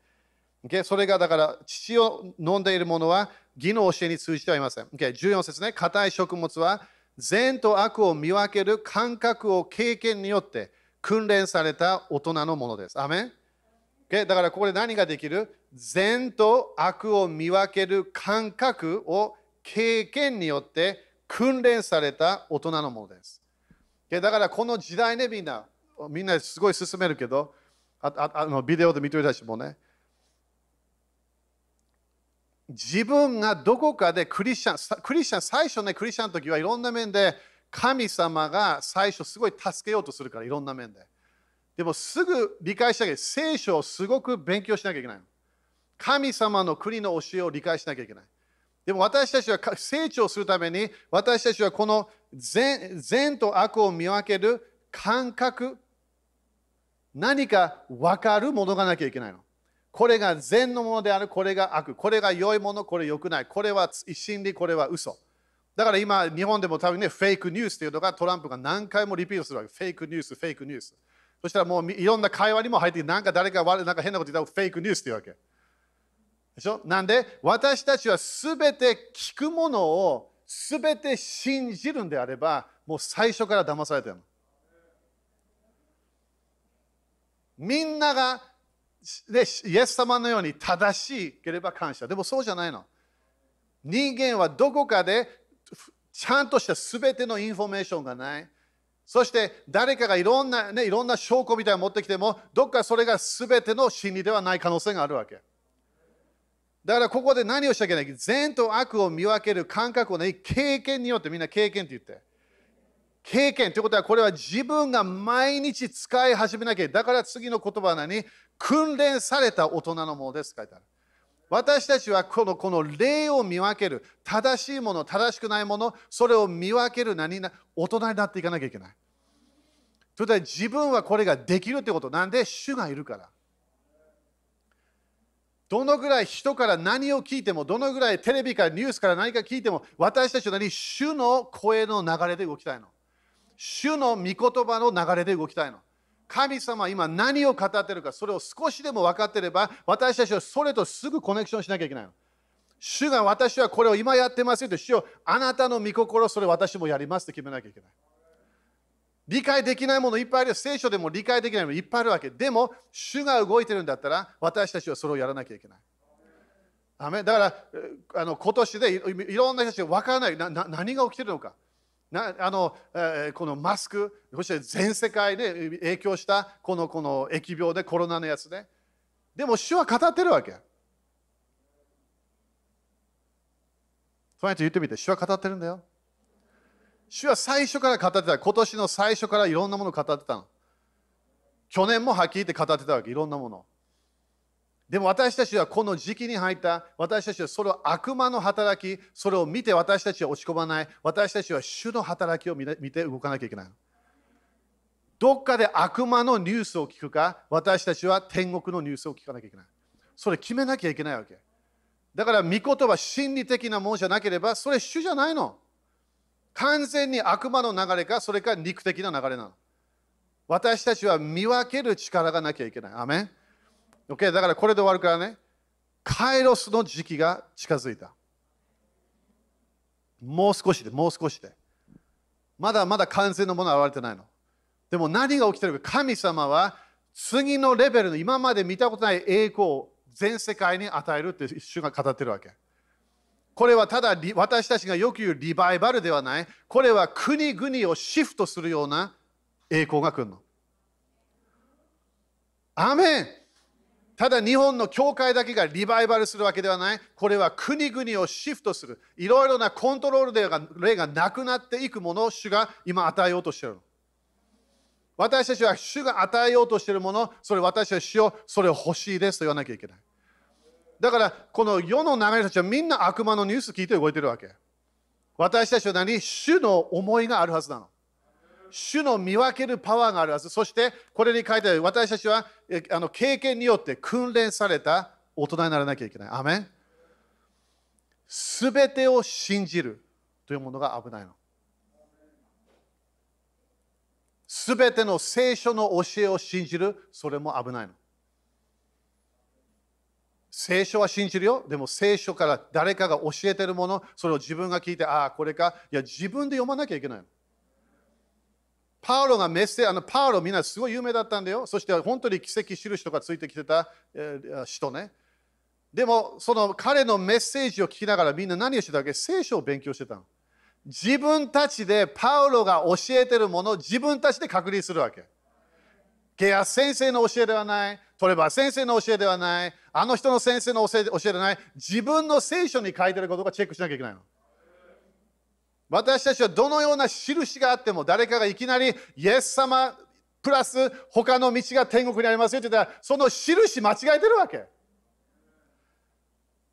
Okay? それがだから、父を飲んでいる者は義の教えに通じてはいません。Okay? 14節ね、硬い食物は善と悪を見分ける感覚を経験によって訓練された大人のものです。アメン、okay? だからここで何ができる？善と悪を見分ける感覚を経験によって訓練された大人のものです。だからこの時代ね、みんな、みんなすごい進めるけど、ああのビデオで見てる人たちもね、自分がどこかでクリスチャン、クリスチャン、最初ね、クリスチャンの時はいろんな面で神様が最初すごい助けようとするから、いろんな面で。でもすぐ理解しなきゃいけない聖書をすごく勉強しなきゃいけない。神様の国の教えを理解しなきゃいけない。でも私たちは成長するために、私たちはこの善善と悪を見分ける感覚、何か分かるものがなきゃいけないの。これが善のものである、これが悪。これが良いもの、これ良くない。これは真理、これは嘘。だから今、日本でも多分ね、フェイクニュースというのがトランプが何回もリピートするわけ。フェイクニュース、フェイクニュース。そしたらもういろんな会話にも入ってきて、なんか誰かなんか変なこと言ったらフェイクニュースっていうわけ。でしょ？なんで、私たちはすべて聞くものをすべて信じるんであれば、もう最初から騙されてるの。みんながでイエス様のように正しければ感謝。でもそうじゃないの。人間はどこかでちゃんとした全てのインフォメーションがない。そして誰かがいろんな、ね、いろんな証拠みたいなの持ってきても、どっかそれが全ての真理ではない可能性があるわけ。だからここで何をしなきゃいけない？善と悪を見分ける感覚をね、経験によってみんな経験って言って。経験ということはこれは自分が毎日使い始めなきゃだから次の言葉は何訓練された大人のものです書いてある。私たちはこのこの例を見分ける正しいもの、正しくないもの、それを見分ける何な大人になっていかなきゃいけない。ということは自分はこれができるってことなんで主がいるから。どのぐらい人から何を聞いても、どのぐらいテレビからニュースから何か聞いても、私たちは何主の声の流れで動きたいの。主の御言葉の流れで動きたいの。神様は今何を語ってるか、それを少しでも分かってれば、私たちはそれとすぐコネクションしなきゃいけないの。主が私はこれを今やってますよと、主よあなたの御心、それ私もやりますって決めなきゃいけない。理解できないものいっぱいある聖書でも理解できないものいっぱいあるわけ。でも主が動いてるんだったら私たちはそれをやらなきゃいけない。だからあの今年でいろんな人たちが分からない。な何が起きてるのか。なあの、えー、このマスクそして全世界で影響したこのこの疫病でコロナのやつねでも主は語ってるわけそうやって言ってみて主は語ってるんだよ主は最初から語ってた。今年の最初からいろんなものを語ってたの。去年もはっきり言って語ってたわけ、いろんなもの。でも私たちはこの時期に入った、私たちはそれを悪魔の働き、それを見て私たちは落ち込まない。私たちは主の働きを見て動かなきゃいけない。どっかで悪魔のニュースを聞くか、私たちは天国のニュースを聞かなきゃいけない。それ決めなきゃいけないわけ。だから、御言葉、心理的なものじゃなければ、それ主じゃないの。完全に悪魔の流れか、それか肉的な流れなの。私たちは見分ける力がなきゃいけない。アメン ?OK、だからこれで終わるからね。カイロスの時期が近づいた。もう少しで、もう少しで。まだまだ完全なものは現れてないの。でも何が起きてるか、神様は次のレベルの今まで見たことない栄光を全世界に与えるって主が語ってるわけ。これはただ私たちがよく言うリバイバルではない。これは国々をシフトするような栄光が来るの。アメンただ日本の教会だけがリバイバルするわけではない。これは国々をシフトする。いろいろなコントロールで例がなくなっていくものを主が今与えようとしている。私たちは主が与えようとしているもの、それ私たちはそれを欲しいですと言わなきゃいけない。だから、この世の流れたちはみんな悪魔のニュース聞いて動いてるわけ。私たちは何？主の思いがあるはずなの。主の見分けるパワーがあるはず。そして、これに書いてある私たちはあの経験によって訓練された大人にならなきゃいけない。アメンすべてを信じるというものが危ないの。すべての聖書の教えを信じる、それも危ないの。聖書は信じるよ。でも聖書から誰かが教えてるもの、それを自分が聞いて、ああ、これか。いや、自分で読まなきゃいけないの。パウロがメッセあのパウロみんなすごい有名だったんだよ。そして本当に奇跡印とかついてきてた、えー、人ね。でもその彼のメッセージを聞きながらみんな何をしてたわけ？聖書を勉強してたの。自分たちでパウロが教えてるものを自分たちで確認するわけ。ケア先生の教えではない。トレバー先生の教えではない。あの人の先生の教えではない。自分の聖書に書いてることがチェックしなきゃいけないの。私たちはどのような印があっても誰かがいきなりイエス様プラス他の道が天国にありますよって言ったらその印間違えてるわけ。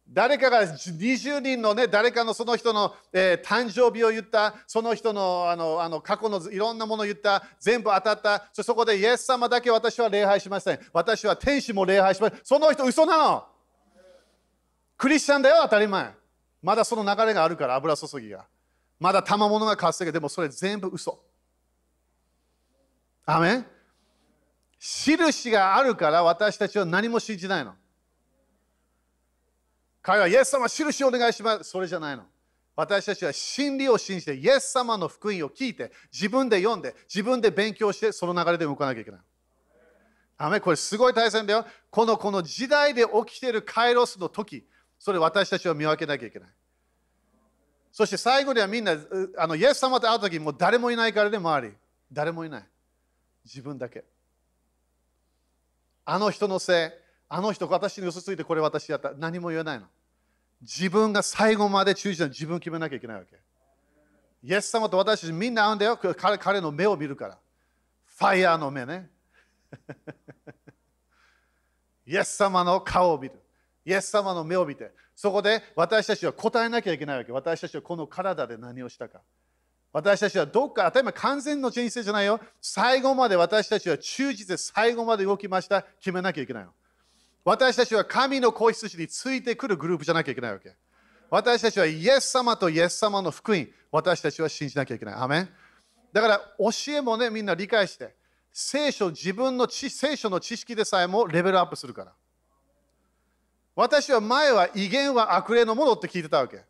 誰かが20人のね、誰かのその人の、えー、誕生日を言った、その人のあのあの過去のいろんなものを言った、全部当たった、そこでイエス様だけ私は礼拝しません。私は天使も礼拝しません。その人嘘なの。クリスチャンだよ、当たり前。まだその流れがあるから、油注ぎが。まだ賜物が活性でもそれ全部嘘。アメン？印があるから私たちは何も信じないの。彼はイエス様印をお願いします。それじゃないの。私たちは真理を信じて、イエス様の福音を聞いて、自分で読んで、自分で勉強して、その流れで動かなきゃいけない。あめこれすごい大切だよ。このこの時代で起きているカイロスの時、それ私たちは見分けなきゃいけない。そして最後にはみんな、あのイエス様と会うときもう誰もいないからね、周り。誰もいない。自分だけ。あの人のせい、あの人私に嘘ついてこれ私やった。何も言えないの。自分が最後まで中心で自分決めなきゃいけないわけ。イエス様と私みんな会うんだよ。彼彼の目を見るから。ファイヤーの目ね。イエス様の顔を見る。イエス様の目を見て、そこで私たちは答えなきゃいけないわけ。私たちはこの体で何をしたか。私たちはどっか、当たり前完全の人生じゃないよ。最後まで私たちは忠実で最後まで動きました。決めなきゃいけないの。私たちは神の子羊についてくるグループじゃなきゃいけないわけ。私たちはイエス様とイエス様の福音、私たちは信じなきゃいけない。アメンだから教えもね、みんな理解して、聖書、自分の知聖書の知識でさえもレベルアップするから。私は前は威厳は悪霊のものって聞いてたわけ。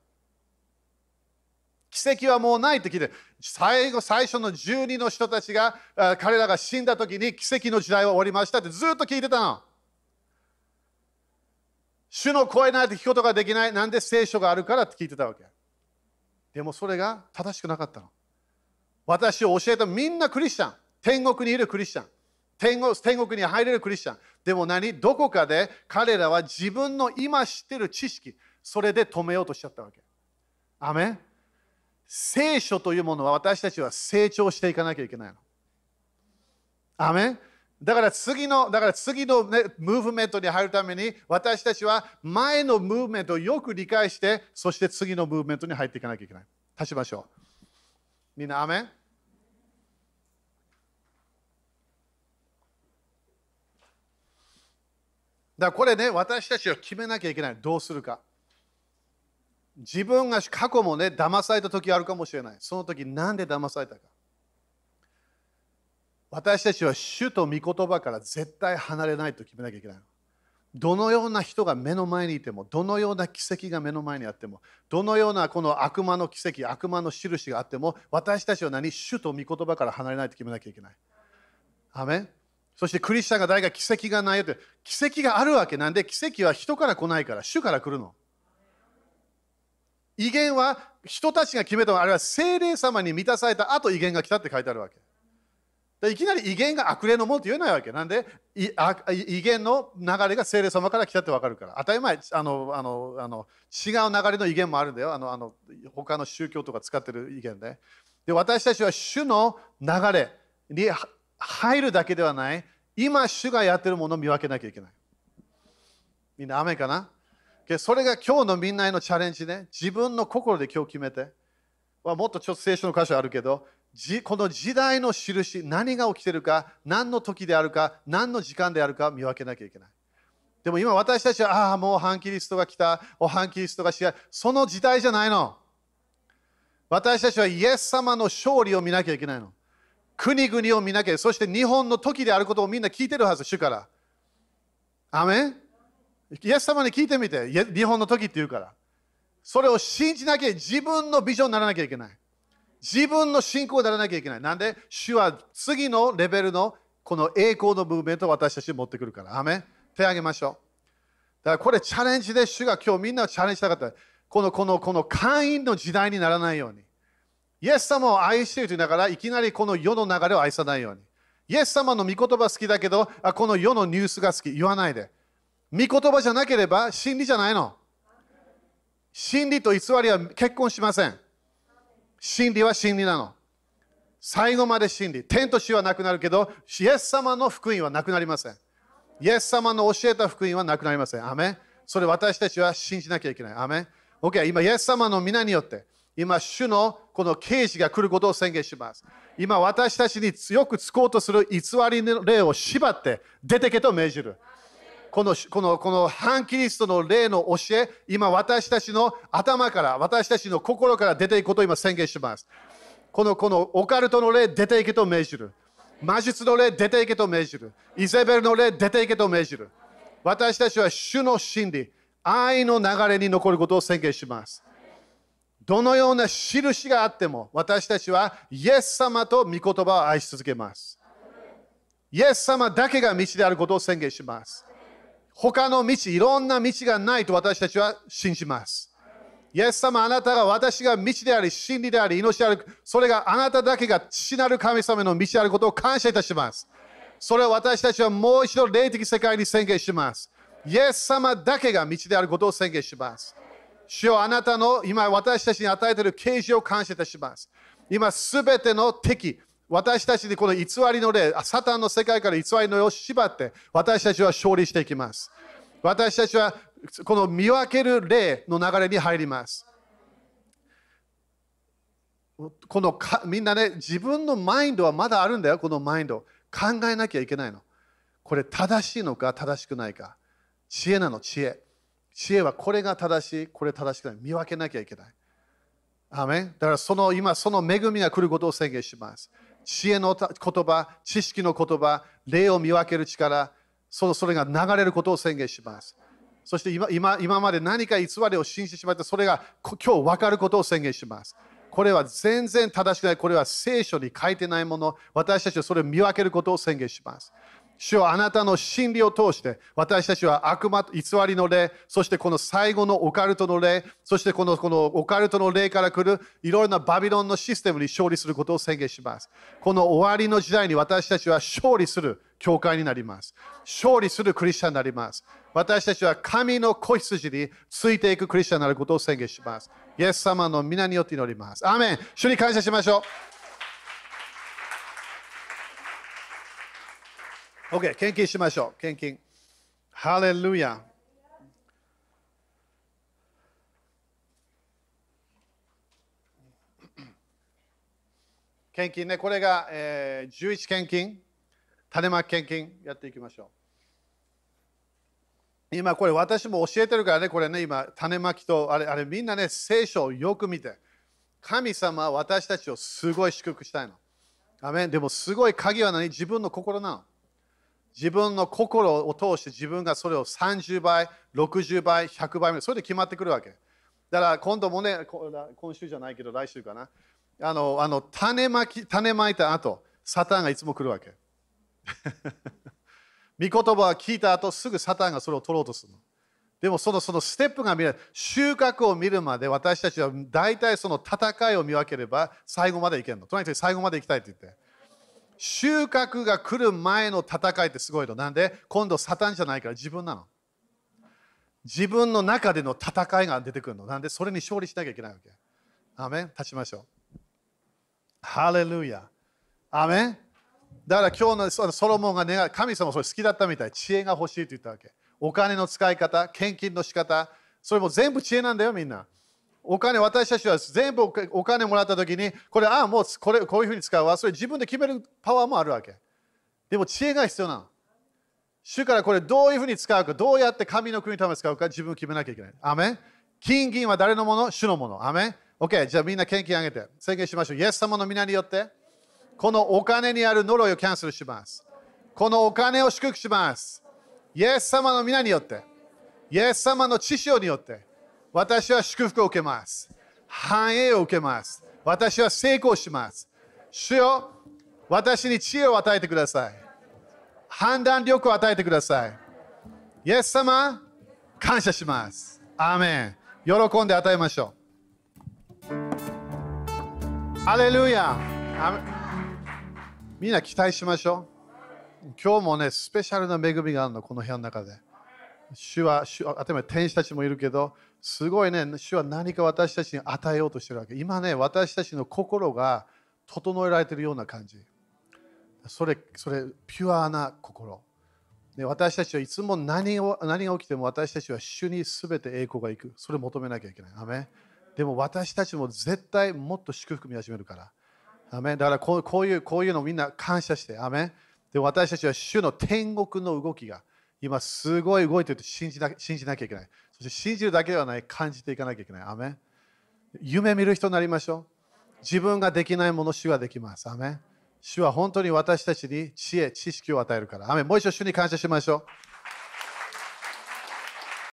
奇跡はもうないって聞いて、最後、最初の12の人たちが、彼らが死んだ時に奇跡の時代は終わりましたってずっと聞いてたの。主の声なんて聞くことができない。なんで聖書があるからって聞いてたわけ。でもそれが正しくなかったの。私を教えたみんなクリスチャン。天国にいるクリスチャン。天国天国に入れるクリスチャン。でも何？どこかで彼らは自分の今知ってる知識、それで止めようとしちゃったわけ。アメン？聖書というものは私たちは成長していかなきゃいけないの。アメン？だから次の、だから次の、ね、ムーブメントに入るために、私たちは前のムーブメントをよく理解して、そして次のムーブメントに入っていかなきゃいけない。立ちましょう。みんな、アメン？だからこれね、私たちは決めなきゃいけない。どうするか。自分が過去もね、騙された時あるかもしれない。その時、なんで騙されたか。私たちは主と御言葉から絶対離れないと決めなきゃいけないどのような人が目の前にいても、どのような奇跡が目の前にあっても、どのようなこの悪魔の奇跡、悪魔の印があっても、私たちは何？主と御言葉から離れないと決めなきゃいけない。アメそしてクリスチャンが誰か奇跡がないよって、奇跡があるわけなんで、奇跡は人から来ないから、主から来るの。威厳は人たちが決めたあれは精霊様に満たされた後威厳が来たって書いてあるわけ。いきなり威厳が悪霊のものって言えないわけ。なんで威厳の流れが聖霊様から来たって分かるから。当たり前、あのあのあの違う流れの威厳もあるんだよ。あのあの他の宗教とか使ってる威厳で。で、私たちは主の流れに入るだけではない。今、主がやってるものを見分けなきゃいけない。みんな雨かな？それが今日のみんなへのチャレンジね。自分の心で今日決めて。もっとちょっと聖書の箇所あるけど、この時代の印、何が起きてるか、何の時であるか、何の時間であるか見分けなきゃいけない。でも今私たちは、ああ、もう反キリストが来た、お反キリストがしやその時代じゃないの。私たちはイエス様の勝利を見なきゃいけないの。国々を見なきゃ、そして日本の時であることをみんな聞いてるはず、主から。アメン？イエス様に聞いてみて、日本の時って言うから。それを信じなきゃ、自分のビジョンにならなきゃいけない。自分の信仰にならなきゃいけない。なんで、主は次のレベルのこの栄光のムーブメントを私たちに持ってくるから。アメ手を挙げましょう。だからこれチャレンジで主が今日みんなをチャレンジしたかった。このこのこの会員の時代にならないように。イエス様を愛していると言いながらいきなりこの世の流れを愛さないように。イエス様の御言葉好きだけど、あこの世のニュースが好き。言わないで。御言葉じゃなければ真理じゃないの。真理と偽りは結婚しません。真理は真理なの。最後まで真理。天と死はなくなるけど、イエス様の福音はなくなりません。イエス様の教えた福音はなくなりません。アメそれ私たちは信じなきゃいけない。アメ OK、今、イエス様の皆によって、今、主のこの刑事が来ることを宣言します。今、私たちに強くつこうとする偽りの霊を縛って出てけと命じる。このこのこの反キリストの霊の教え、今私たちの頭から、私たちの心から出ていくことを今宣言します。このこのオカルトの霊出ていけと命じる。魔術の霊出ていけと命じる。イゼベルの霊出ていけと命じる。私たちは主の真理、愛の流れに残ることを宣言します。どのような印があっても、私たちはイエス様と御言葉を愛し続けます。イエス様だけが道であることを宣言します。他の道、いろんな道がないと私たちは信じます。イエス様、あなたが私が道であり、真理であり、命である。それがあなただけが父なる神様の道であることを感謝いたします。それを私たちはもう一度霊的世界に宣言します。イエス様だけが道であることを宣言します。主よあなたの今私たちに与えている啓示を感謝いたします。今すべての敵、私たちにこの偽りの霊、サタンの世界から偽りの霊を縛って、私たちは勝利していきます。私たちはこの見分ける霊の流れに入ります。このかみんなね、自分のマインドはまだあるんだよ、このマインド。考えなきゃいけないの。これ正しいのか正しくないか。知恵なの、知恵。知恵はこれが正しい、これ正しくない。見分けなきゃいけない。アーメだからその今、その恵みが来ることを宣言します。知恵の言葉、知識の言葉、霊を見分ける力、そのそれが流れることを宣言します。そして今今今まで何か偽りを信じてしまって、それが今日分かることを宣言します。これは全然正しくない。これは聖書に書いてないもの。私たちはそれを見分けることを宣言します。主よあなたの真理を通して私たちは悪魔偽りの霊そしてこの最後のオカルトの霊そしてこのこのオカルトの霊から来るいろいろなバビロンのシステムに勝利することを宣言します。この終わりの時代に私たちは勝利する教会になります。勝利するクリスチャンになります。私たちは神の子羊についていくクリスチャンになることを宣言します。イエス様の皆によって祈ります。アーメン。主に感謝しましょう。OK、献金しましょう。献金。ハレルヤ。献金ね、これが、えー、11献金、種まき献金やっていきましょう。今これ私も教えてるからね、これね、今、種まきと、あれ、あれみんなね、聖書をよく見て、神様は私たちをすごい祝福したいの。アメンでもすごい鍵は何？自分の心なの。自分の心を通して自分がそれを30倍、60倍、100倍、それで決まってくるわけ。だから今度もね、今週じゃないけど来週かな。あの、あの種まき、種まいた後、サタンがいつも来るわけ。御言葉を聞いた後、すぐサタンがそれを取ろうとするの。でもそのそのステップが見える、収穫を見るまで私たちは大体その戦いを見分ければ最後までいけるの。とにかく最後まで行きたいって言って。収穫が来る前の戦いってすごいの。なんで？今度サタンじゃないから自分なの。自分の中での戦いが出てくるの。なんで？それに勝利しなきゃいけないわけ。アメン？立ちましょう。ハレルヤ。アメン？だから今日のソロモンが願う、神様それ好きだったみたい。知恵が欲しいと言ったわけ。お金の使い方、献金の仕方、それも全部知恵なんだよ、みんな。お金、私たちは全部お金もらったときに、これ、ああ、もうこれこういうふうに使うわ。それ自分で決めるパワーもあるわけ。でも知恵が必要なの。主からこれどういうふうに使うか、どうやって神の国のために使うか、自分を決めなきゃいけない。アメ金銀は誰のもの？主のもの。アメン ?OK、じゃあみんな献金あげて。宣言しましょう。イエス様の皆によって、このお金にある呪いをキャンセルします。このお金を祝福します。イエス様の皆によって、イエス様の知識によって、私は祝福を受けます。繁栄を受けます。私は成功します。主よ、私に知恵を与えてください。判断力を与えてください。イエス様、感謝します。アーメン。喜んで与えましょう。ハレルヤみんな期待しましょう。今日もね、スペシャルな恵みがあるの、この部屋の中で。主は、主は例えば天使たちもいるけど、すごいね、主は何か私たちに与えようとしてるわけ。今ね、私たちの心が整えられてるような感じ。それ、それ、ピュアな心。で私たちはいつも何を何が起きても私たちは主に全て栄光がいく。それを求めなきゃいけない。アメでも私たちも絶対もっと祝福見始めるから。アメだからこうこういうこういうのみんな感謝して。アメで私たちは主の天国の動きが今すごい動いてると信じな信じなきゃいけない。そして信じるだけではない、感じていかなきゃいけない。アメ夢見る人になりましょう。自分ができないもの、主はできます。アメ主は本当に私たちに知恵、知識を与えるから。アメもう一度主に感謝しましょう。